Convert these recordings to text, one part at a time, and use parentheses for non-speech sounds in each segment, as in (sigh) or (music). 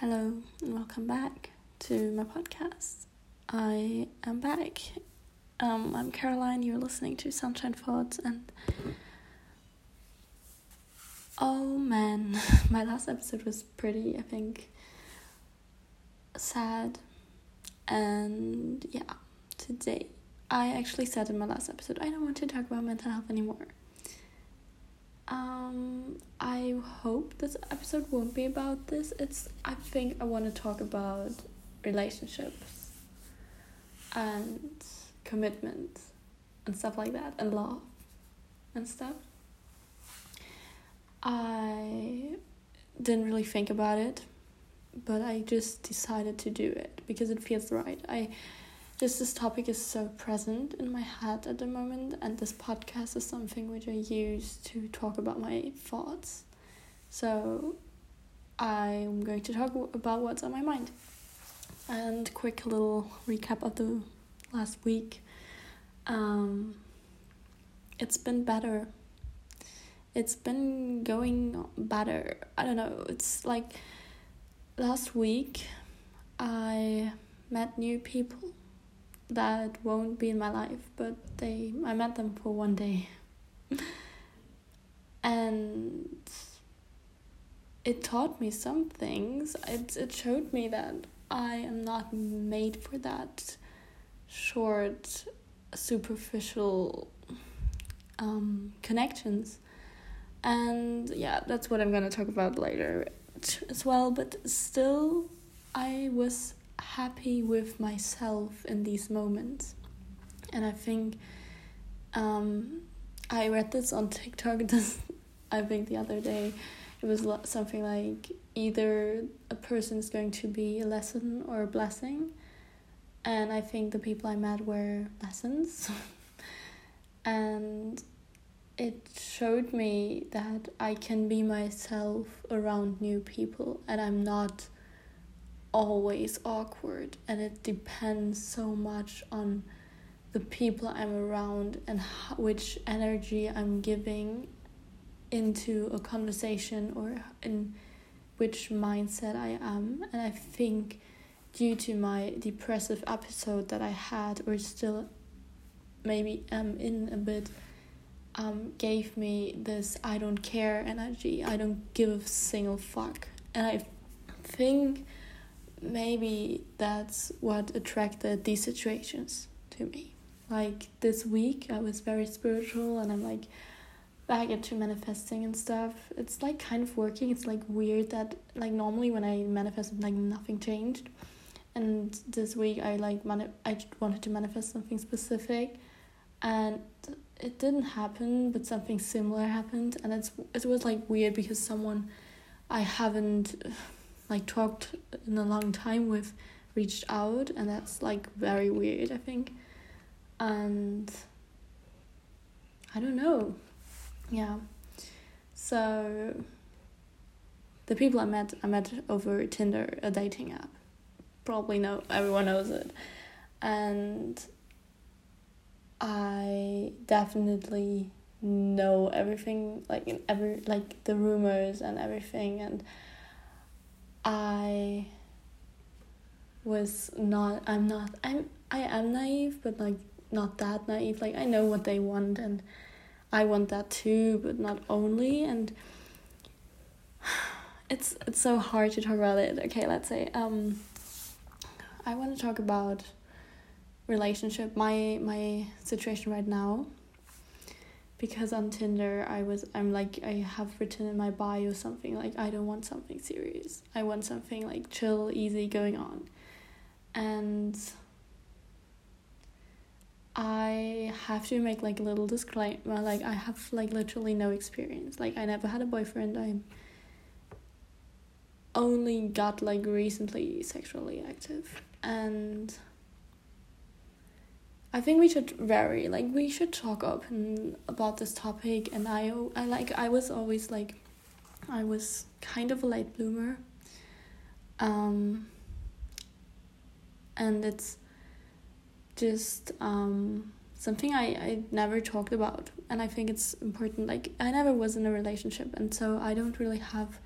Hello and welcome back to my podcast. I am back. Um, I'm Caroline. You're listening to Sunshine Thoughts, and oh man, (laughs) my last episode was pretty, I think, sad. And yeah, today I actually said in my last episode I don't want to talk about mental health anymore. Um, I hope this episode won't be about this. It's I think I want to talk about relationships and commitment and stuff like that and love and stuff. I didn't really think about it, but I just decided to do it because it feels right. I just this topic is so present in my head at the moment and this podcast is something which I use to talk about my thoughts. So I'm going to talk about what's on my mind. And quick little recap of the last week. Um, it's been better. It's been going better. I don't know. It's like last week I met new people that won't be in my life, but they I met them for one day. (laughs) and it taught me some things. It it showed me that I am not made for that short superficial um, connections. And yeah, that's what I'm gonna talk about later as well. But still, I was happy with myself in these moments. And I think um, I read this on TikTok. (laughs) This I think the other day it was something like either a person is going to be a lesson or a blessing. And I think the people I met were lessons. (laughs) and it showed me that I can be myself around new people and I'm not always awkward and it depends so much on the people I'm around and how, which energy I'm giving into a conversation or in which mindset I am. And I think due to my depressive episode that I had or still maybe am in a bit um gave me this I don't care energy I don't give a single fuck. And I think maybe that's what attracted these situations to me. Like this week, I was very spiritual and I'm like back into manifesting and stuff. It's like kind of working. It's like weird that like normally when I manifest, like nothing changed. And this week, I like mani- I wanted to manifest something specific, and it didn't happen, but something similar happened, and it's it was like weird because someone I haven't like talked in a long time with reached out and that's like very weird i think. And i don't know. Yeah. So the people i met i met over tinder a dating app. Probably know everyone knows it. And i definitely know everything like in every like the rumors and everything and I was not I'm not I'm I am naive but like not that naive. Like I know what they want and I want that too but not only. And (sighs) it's it's so hard to talk about it. Okay let's say um I want to talk about relationship my my situation right now because on Tinder I was I'm like I have written in my bio something like I don't want something serious. I want something like chill, easy going on. And I have to make like a little disclaimer like I have like literally no experience. Like I never had a boyfriend. I only got like recently sexually active and I think we should vary. Like we should talk open about this topic. And I, I like I was always like, I was kind of a late bloomer. Um. And it's just um something I I never talked about, and I think it's important. Like I never was in a relationship, and so I don't really have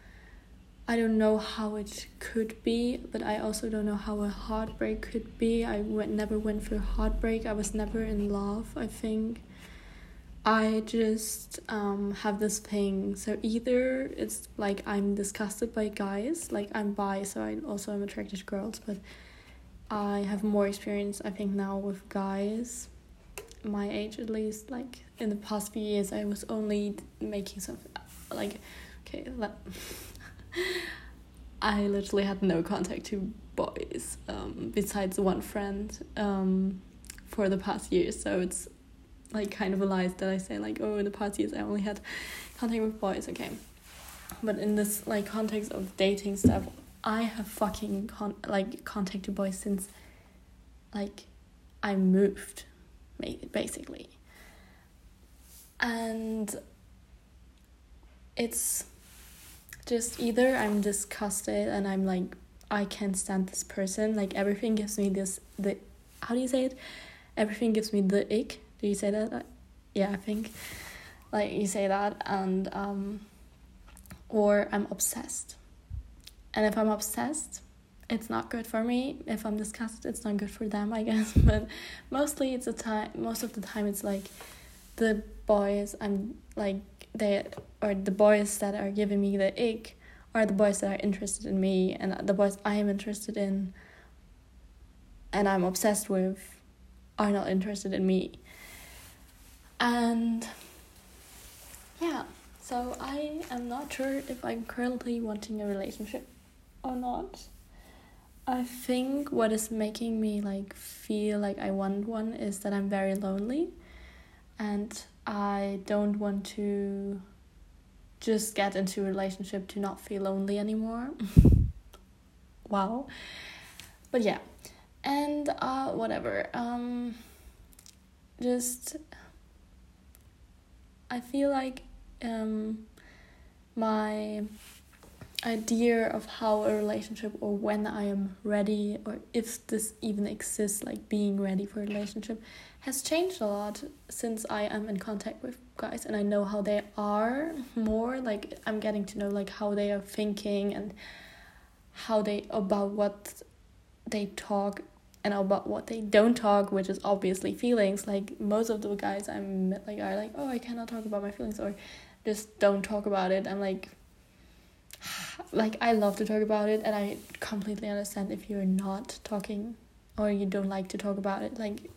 I don't know how it could be, but I also don't know how a heartbreak could be. I went, never went for heartbreak. I was never in love, I think. I just um, have this thing. So either it's like I'm disgusted by guys, like I'm bi, so I also am attracted to girls, but I have more experience, I think, now with guys, my age at least. Like in the past few years, I was only making some, like, okay, let. (laughs) I literally had no contact to boys um, besides one friend um, for the past year. So it's like kind of a lie that I say like, oh, in the past years I only had contact with boys. Okay, but in this like context of dating stuff, I have fucking con like contact to boys since like I moved, basically, and it's just either I'm disgusted and I'm like I can't stand this person. Like everything gives me this the how do you say it? Everything gives me the ick. Do you say that? Yeah, I think like you say that and um or I'm obsessed. And if I'm obsessed, it's not good for me. If I'm disgusted, it's not good for them, I (laughs) guess. But mostly it's a time most of the time it's like the boys I'm like they or the boys that are giving me the ick are the boys that are interested in me and the boys I am interested in and I'm obsessed with are not interested in me. And yeah, so I am not sure if I'm currently wanting a relationship or not. I think what is making me like feel like I want one is that I'm very lonely and I don't want to just get into a relationship to not feel lonely anymore. (laughs) wow. But yeah. And uh whatever. Um just I feel like um my idea of how a relationship or when I am ready or if this even exists like being ready for a relationship has changed a lot since I am in contact with guys and I know how they are more. Like I'm getting to know like how they are thinking and how they about what they talk and about what they don't talk which is obviously feelings. Like most of the guys I'm like are like oh I cannot talk about my feelings or just don't talk about it. I'm like like I love to talk about it and I completely understand if you're not talking or you don't like to talk about it. Like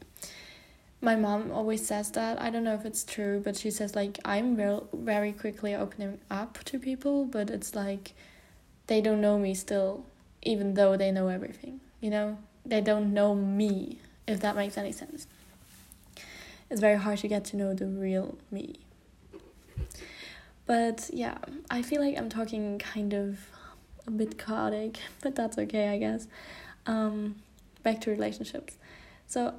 my mom always says that. I don't know if it's true but she says like i'm very very quickly opening up to people but it's like they don't know me still even though they know everything you know? They don't know me if that makes any sense. It's very hard to get to know the real me but yeah i feel like i'm talking kind of a bit chaotic (laughs) but that's okay i guess um back to relationships so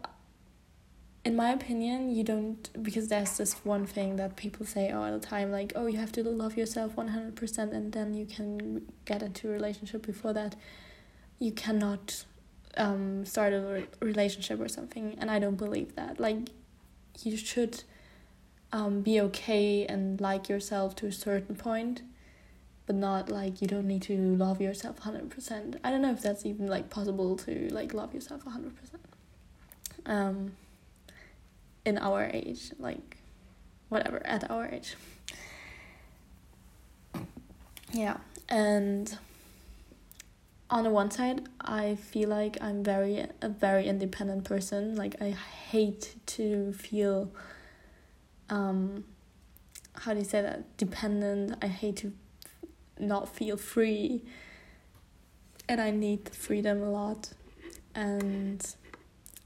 in my opinion, you don't because there's this one thing that people say all the time, like, oh, you have to love yourself one hundred percent, and then you can get into a relationship. Before that, you cannot um start a re- relationship or something, and I don't believe that. Like, you should um be okay and like yourself to a certain point, but not like you don't need to love yourself hundred percent. I don't know if that's even like possible to like love yourself hundred percent. Um in our age, like whatever, at our age. Yeah, and on the one side, I feel like I'm very a very independent person. Like I hate to feel um how do you say that? Dependent. I hate to not feel free. And I need freedom a lot. And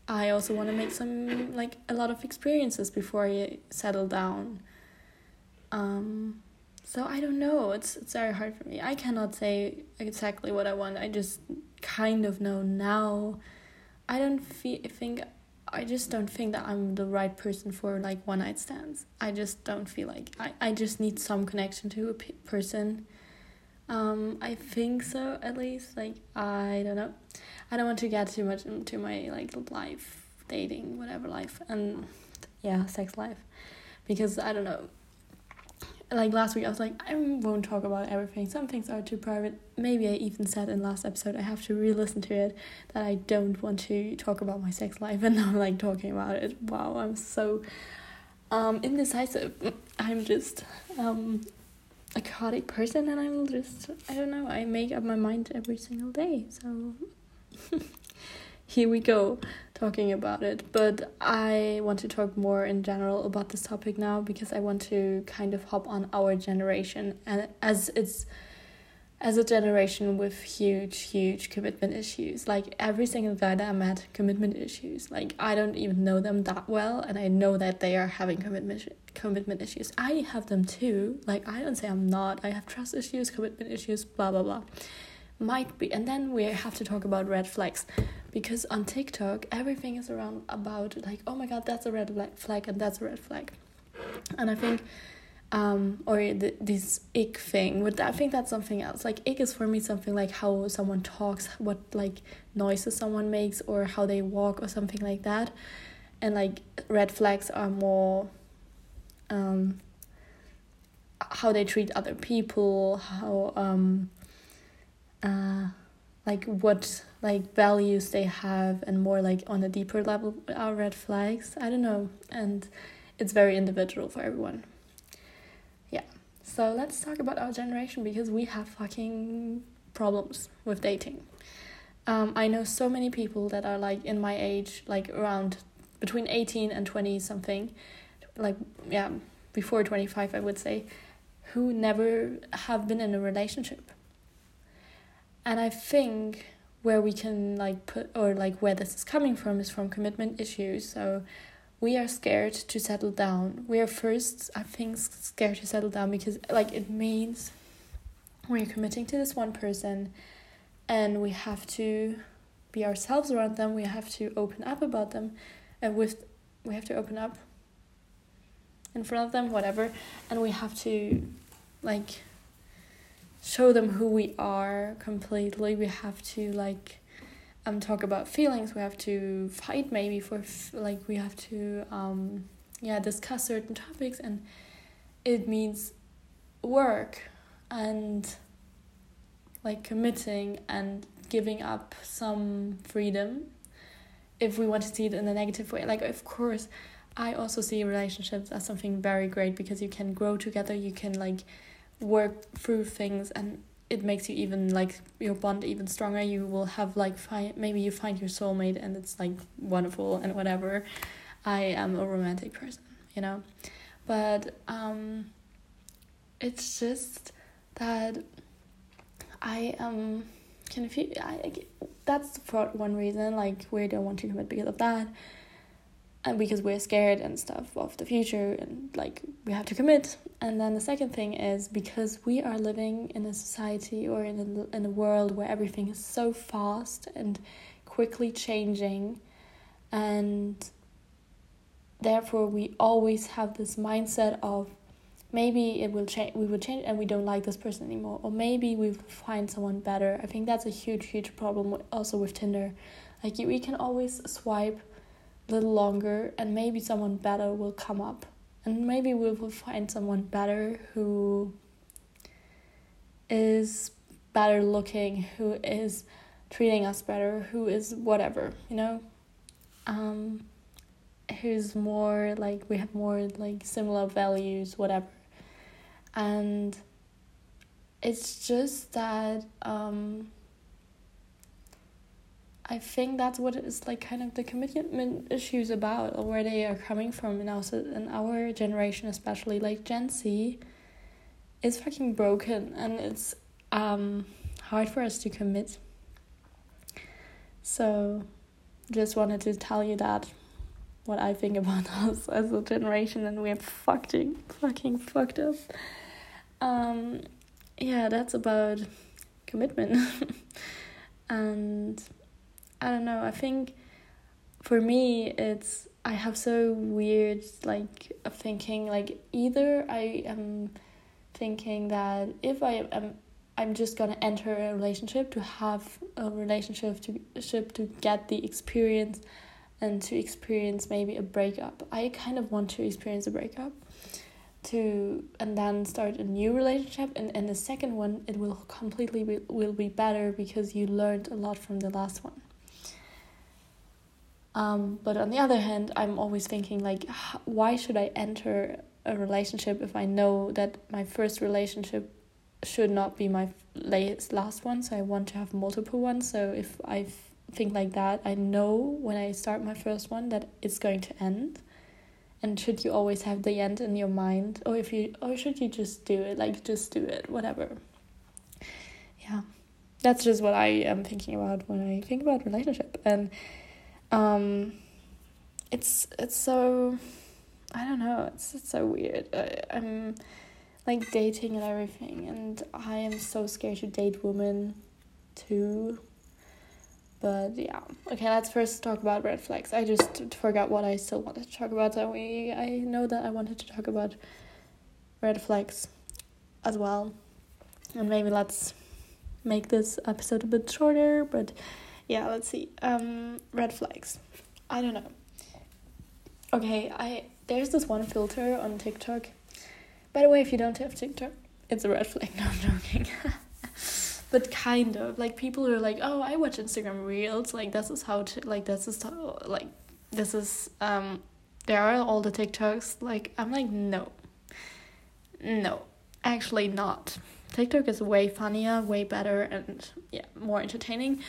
I also want to make some like a lot of experiences before I settle down. Um, so I don't know. It's it's very hard for me. I cannot say exactly what I want. I just kind of know now. I don't feel think I just don't think that I'm the right person for like one night stands. I just don't feel like I I just need some connection to a p- person. Um, I think so at least. Like I don't know. I don't want to get too much into my like life, dating, whatever life, and yeah, sex life, because I don't know. Like last week I was like I won't talk about everything. Some things are too private. Maybe I even said in last episode I have to re-listen to it that I don't want to talk about my sex life (laughs) and I'm like talking about it. Wow, I'm so um indecisive. (laughs) I'm just um a chaotic person and I'm just I don't know, I make up my mind every single day. So (laughs) here we go talking about it. But I want to talk more in general about this topic now because I want to kind of hop on our generation and as it's as a generation with huge, huge commitment issues. Like every single guy that I met, commitment issues. Like I don't even know them that well, and I know that they are having commitment commitment issues. I have them too. Like I don't say I'm not. I have trust issues, commitment issues, blah blah blah. Might be, and then we have to talk about red flags, because on TikTok everything is around about like oh my god that's a red flag and that's a red flag, and I think um, or this ick thing. But I think that's something else. Like ick is for me something like how someone talks, what like noises someone makes, or how they walk, or something like that. And like red flags are more um, how they treat other people, how um, uh, like what like values they have, and more like on a deeper level are red flags. I don't know, and it's very individual for everyone. Yeah. So let's talk about our generation because we have fucking problems with dating. Um, I know so many people that are like in my age, like around between 18 and 20 something, like, yeah, before 25, I would say, who never have been in a relationship. And I think where we can like put, or like where this is coming from is from commitment issues. So we are scared to settle down. We are first, I think, scared to settle down because, like, it means we're committing to this one person and we have to be ourselves around them. We have to open up about them and with, we have to open up in front of them, whatever, and we have to, like, show them who we are completely. We have to, like, um talk about feelings. We have to fight maybe for f- like we have to um yeah discuss certain topics and it means work and like committing and giving up some freedom if we want to see it in a negative way. Like of course i also see relationships as something very great because you can grow together. You can like work through things and it makes you even like your bond even stronger. You will have like find maybe you find your soulmate and it's like wonderful and whatever. I am a romantic person you know? But um it's just that i am kind of I, that's for one reason like we don't want to commit because of that and because we're scared and stuff of the future and like we have to commit. And then the second thing is because we are living in a society or in a, in a world where everything is so fast and quickly changing and therefore we always have this mindset of maybe it will change we will change and we don't like this person anymore or maybe we will find someone better. I think that's a huge huge problem also with tinder. Like we can always swipe little longer and maybe someone better will come up. And maybe we will find someone better who is better looking who is treating us better who is whatever you know? Um who's more like we have more like similar values whatever. And it's just that um I think that's what it's like kind of the commitment issues about or where they are coming from and also in our generation especially like Gen Z is fucking broken and it's um hard for us to commit. So just wanted to tell you that what I think about (laughs) us as a generation and we're fucking fucking fucked up. Um yeah, that's about commitment. (laughs) and I don't know. I think for me, it's I have so weird like thinking. Like either I am thinking that if I am I'm just gonna enter a relationship to have a relationship to to get the experience and to experience maybe a breakup. I kind of want to experience a breakup. to and then start a new relationship and in the second one it will completely be, will be better because you learned a lot from the last one um, but on the other hand i'm always thinking like why should i enter a relationship if i know that my first relationship should not be my last one? So i want to have multiple ones. So if i think like that i know when i start my first one that it's going to end. And should you always have the end in your mind? Or if you or should you just do it? Like just do it whatever. Yeah. That's just what i am thinking about when i think about relationship. And um it's it's so i don't know it's, it's so weird I, i'm like dating and everything and i am so scared to date women too but yeah, okay. Let's first talk about red flags. I just forgot what I still wanted to talk about. So we, I know that I wanted to talk about red flags as well, and maybe let's make this episode a bit shorter. But yeah, let's see. Um, red flags. I don't know. Okay, I there's this one filter on TikTok. By the way, if you don't have TikTok, it's a red flag. (laughs) No, I'm joking. (laughs) but kind of like people are like oh i watch instagram reels like this is how to like this is how like this is um there are all the tiktoks like i'm like no no actually not tiktok is way funnier way better and yeah more entertaining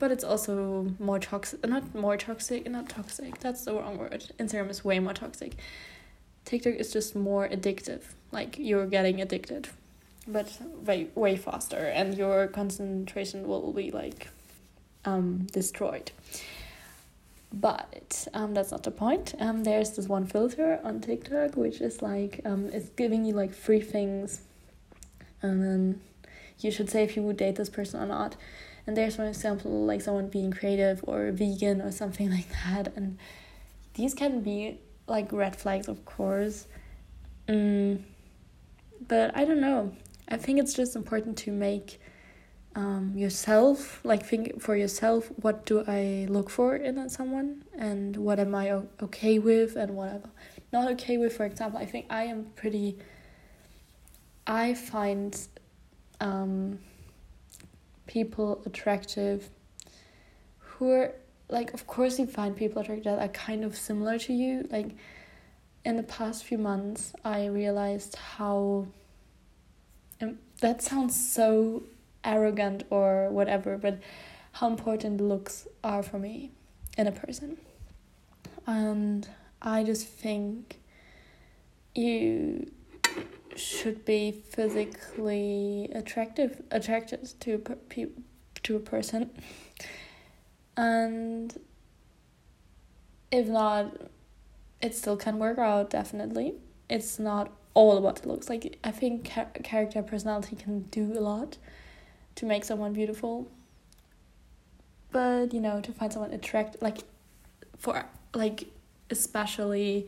but it's also more toxic not more toxic not toxic that's the wrong word. Instagram is way more toxic. Tiktok is just more addictive. Like you're getting addicted but way way faster and your concentration will be like um destroyed. But um that's not the point. Um there's this one filter on tiktok which is like um it's giving you like free things. And then you should say if you would date this person or not and there's for example like someone being creative or vegan or something (laughs) like that and these can be like red flags of course mm, but i don't know I think it's just important to make um, yourself like think for yourself what do I look for in someone and what am I okay with and what I'm not okay with. For example, I think I am pretty. I find um, people attractive who are like of course you find people attractive that are kind of similar to you like in the past few months i realized how and that sounds so arrogant or whatever, but how important looks are for me in a person. And I just think you should be physically attractive attracted to per, to a person and if not it still can work out definitely it's not all about the looks. Like I think char- character personality can do a lot to make someone beautiful. But you know, to find someone attract like for like especially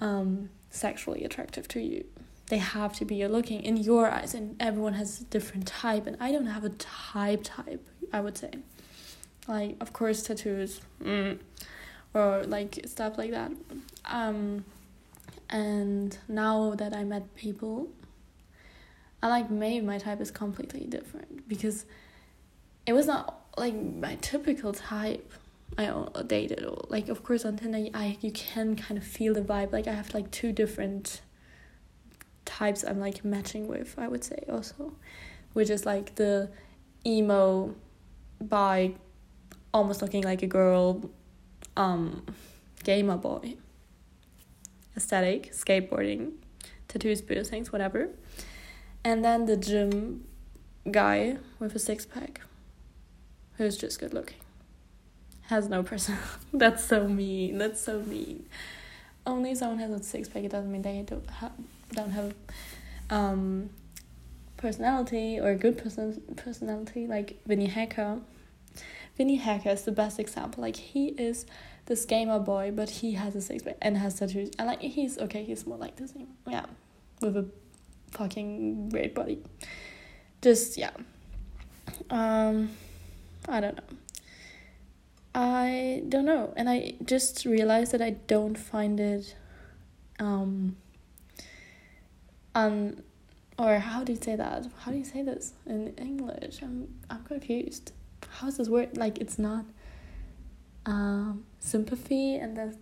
um sexually attractive to you. They have to be looking in your eyes and everyone has a different type and I don't have a type type, I would say. Like of course tattoos mm, or like stuff like that. Um and now that I met people, I like maybe my type is completely different because it was not like my typical type I dated or like of course on Tinder I you can kind of feel the vibe like I have like two different types I'm like matching with I would say also which is like the emo by almost looking like a girl um gamer boy aesthetic, skateboarding, tattoos, piercings, whatever. And then the gym guy with a six pack who's just good looking. Has no person. (laughs) That's so mean. That's so mean. Only someone has a six pack, it doesn't mean they don't have don't have um personality or a good person personality like Vinnie Hacker. Vinnie Hacker is the best example. Like he is this gamer boy, but he has a six pack and has tattoos. And like he's okay, he's more like same. Yeah. With a fucking great body. Just yeah. Um I don't know. I don't know. And I just realized that I don't find it um um or how do you say that? How do you say this in english? I'm i'm confused. How is this word like it's not um sympathy? And then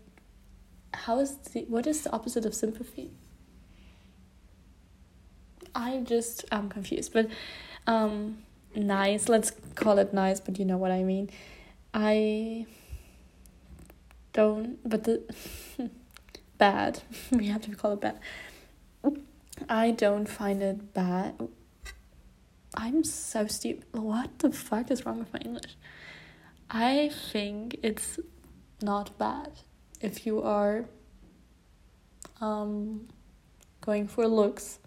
how is the what is the opposite of sympathy? I just i'm confused but um nice. Let's call it nice but you know what i mean. I don't but the (laughs) bad. (laughs) We have to call it bad I don't find it bad. I'm so stupid. What the fuck is wrong with my English? I think it's not bad if you are um, going for looks,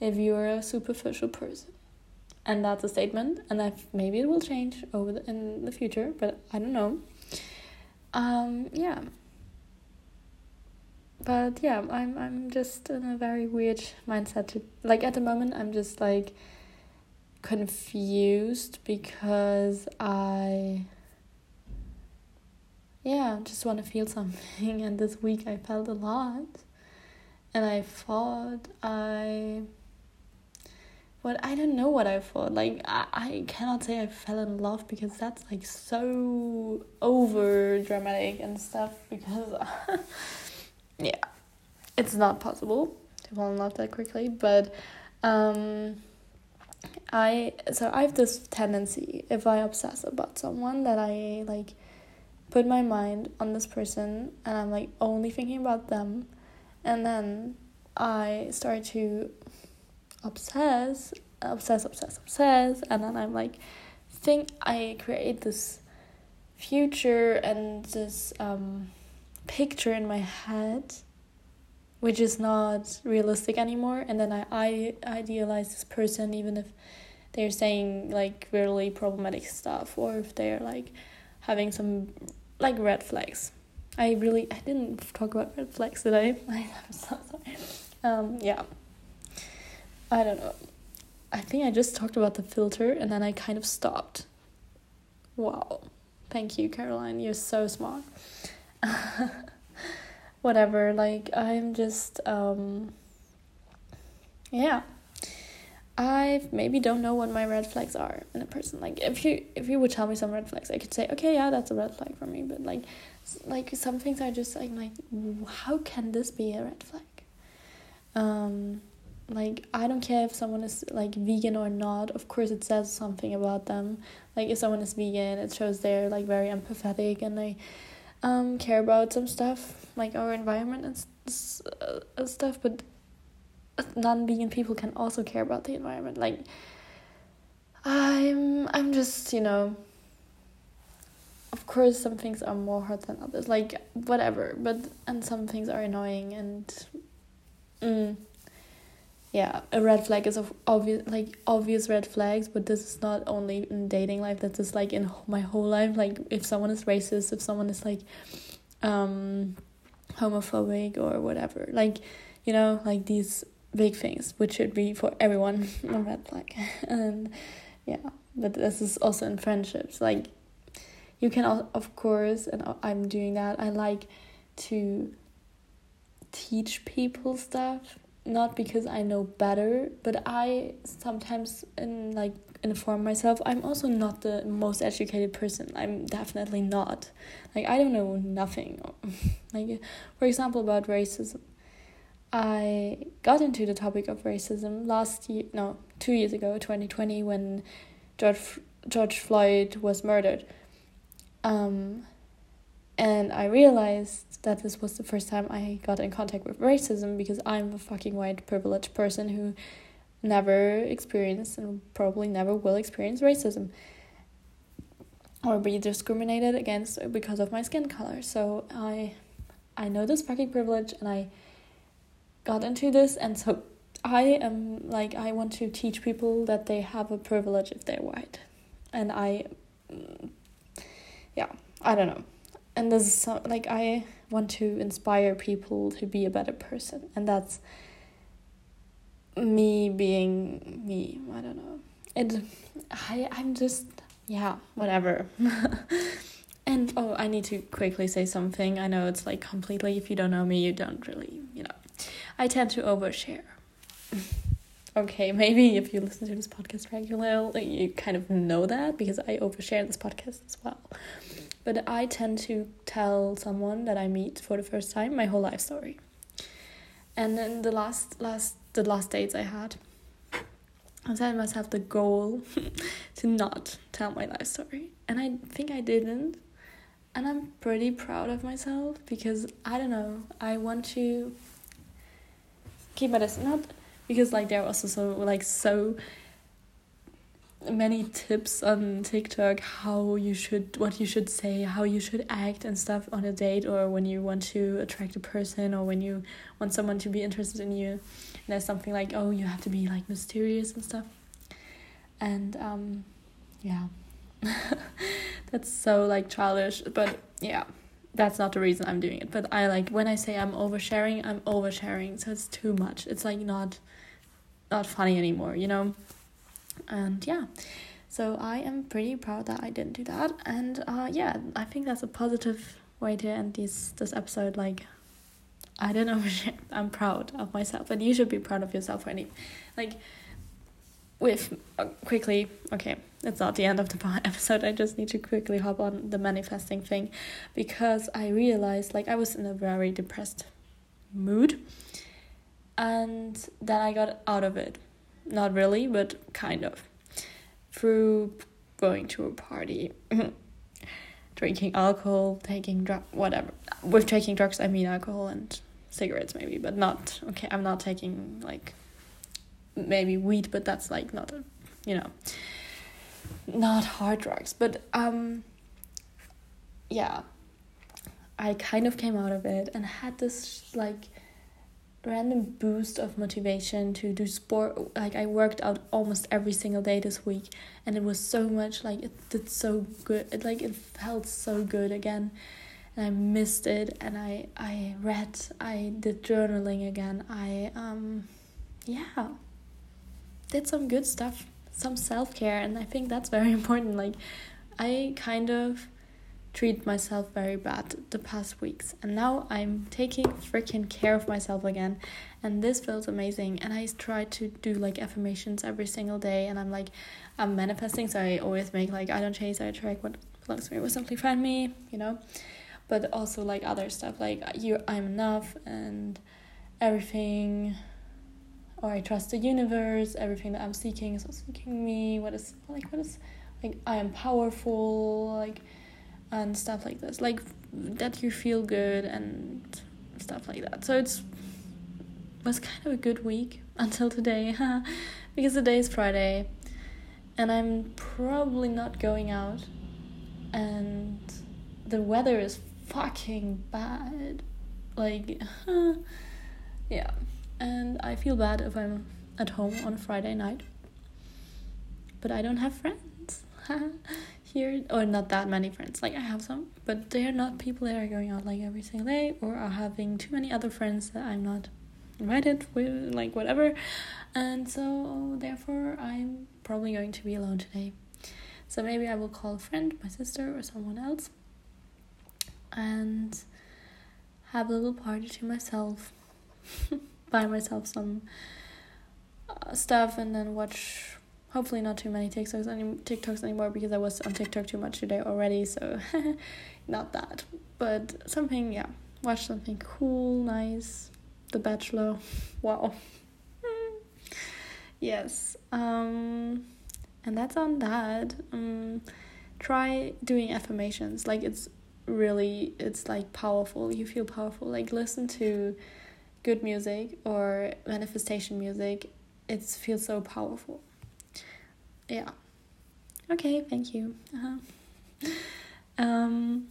if you're a superficial person. And that's a statement, and that maybe it will change over the, in the future, but I don't know. Um, yeah but yeah, I'm I'm just in a very weird mindset to like at the moment I'm just like confused because I yeah, just want to feel something (laughs) and this week I felt a lot and I thought I what I don't know what I thought. Like I, I cannot say I fell in love because that's like so over dramatic and stuff because (laughs) yeah, it's not possible to fall in love that quickly, but um, I so I have this tendency if I obsess about someone that I like put my mind on this person and I'm like only thinking about them and then I start to obsess obsess obsess obsess and then I'm like think I create this future and this um picture in my head which is not realistic anymore and then I, I idealize this person even if they're saying like really problematic stuff or if they're like having some like red flags. I really I didn't talk about red flags did I (laughs) I'm so sorry. Um yeah. I don't know. I think I just talked about the filter and then I kind of stopped. Wow. Thank you Caroline. You're so smart (laughs) whatever like i'm just um yeah. I maybe don't know what my red flags are in a person. Like if you if you would tell me some red flags i could say okay yeah that's a red flag for me but like like some things are just like like how can this be a red flag? Um like i don't care if someone is like vegan or not. Of course it says something about them. Like if someone is vegan it shows they're like very empathetic and they um, care about some stuff like our environment and uh, stuff, but non-vegan people can also care about the environment. Like I'm, I'm just you know. Of course, some things are more hard than others. Like whatever, but and some things are annoying and. Mm, yeah, a red flag is of obvious like obvious red flags, but this is not only in dating life. That's just like in my whole life. Like if someone is racist, if someone is like, um, homophobic or whatever, like, you know, like these big things, which should be for everyone (laughs) a red flag, (laughs) and yeah, but this is also in friendships. Like, you can of course, and I'm doing that. I like to teach people stuff not because I know better, but I sometimes in like inform myself. I'm also not the most educated person. I'm definitely not. Like I don't know nothing. (laughs) like for example about racism. I got into the topic of racism last year, no, 2 years ago, 2020 when George George Floyd was murdered. Um and I realized that this was the first time I got in contact with racism because I'm a fucking white privileged person who never experienced and probably never will experience racism or be discriminated against because of my skin color. So I I know this fucking privilege and I got into this and so I am like I want to teach people that they have a privilege if they're white. And I mm, yeah, I don't know and this is so, like I want to inspire people to be a better person, and that's me being me. I don't know. It. I I'm just yeah whatever. (laughs) and oh, I need to quickly say something. I know it's like completely. If you don't know me, you don't really you know. I tend to overshare. (laughs) okay, maybe if you listen to this podcast regularly, you kind of know that because I overshare this podcast as well. But I tend to tell someone that I meet for the first time my whole life story. And then the last last the last dates I had, I set myself the goal (laughs) to not tell my life story. And I think I didn't. And I'm pretty proud of myself because I don't know, I want to keep my distance. Not because like there are also so like so many tips on TikTok how you should what you should say, how you should act and stuff on a date or when you want to attract a person or when you want someone to be interested in you. And there's something like, oh, you have to be like mysterious and stuff. And um yeah. (laughs) that's so like childish, but yeah. That's not the reason I'm doing it. But I like when I say I'm oversharing, I'm oversharing. So it's too much. It's like not not funny anymore, you know? And yeah. So I am pretty proud that I didn't do that. And uh yeah, I think that's a positive way to end this this episode like I don't know (laughs) I'm proud of myself, but you should be proud of yourself for any like with uh, quickly okay it's not the end of the (laughs) episode i just need to quickly hop on the manifesting thing because i realized like i was in a very depressed mood and then I got out of it. Not really, but kind of. Through going to a party, (laughs) drinking alcohol, taking drug, whatever. With taking drugs, I mean alcohol and cigarettes, maybe, but not. Okay, I'm not taking like maybe weed, but that's like not, a, you know, not hard drugs. But um, yeah, I kind of came out of it and had this like random boost of motivation to do sport. Like i worked out almost every single day this week and it was so much like it did so good it like it felt so good again. And i missed it and i i read i did journaling again. I um yeah did some good stuff some self-care and i think that's very (laughs) important. Like i kind of treat myself very bad the past weeks. And now i'm taking freaking care of myself again. And this feels amazing. And i try to do like affirmations every single day. And i'm like i'm manifesting so i always make like i don't chase i attract what belongs to me will simply find me you know? But also like other stuff like you i'm enough and everything or i trust the universe everything that i'm seeking is also seeking me. What is like what is like i am powerful like and stuff like this. Like that you feel good and stuff like that. So it's was kind of a good week (laughs) until today (laughs) because today is friday and i'm probably not going out and the weather is fucking bad. Like (laughs) yeah and i feel bad if i'm at home on a friday night but i don't have friends here or not that many friends. Like i have some but they are not people that are going out like every single day or are having too many other friends that i'm not invited with like whatever. And so therefore i'm probably going to be alone today. So maybe i will call a friend my sister or someone else and have a little party to myself (laughs) buy myself some uh, stuff and then watch hopefully not too many TikToks any TikToks anymore because I was on TikTok too much today already, so (laughs) not that. But something, yeah, watch something cool, nice. The Bachelor, wow. (laughs) yes, um, and that's on that. Um, try doing affirmations. Like it's really, it's like powerful. You feel powerful. Like listen to good music or manifestation music. It feels so powerful yeah. Okay thank you. Uh-huh. um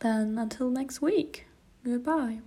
then until next week goodbye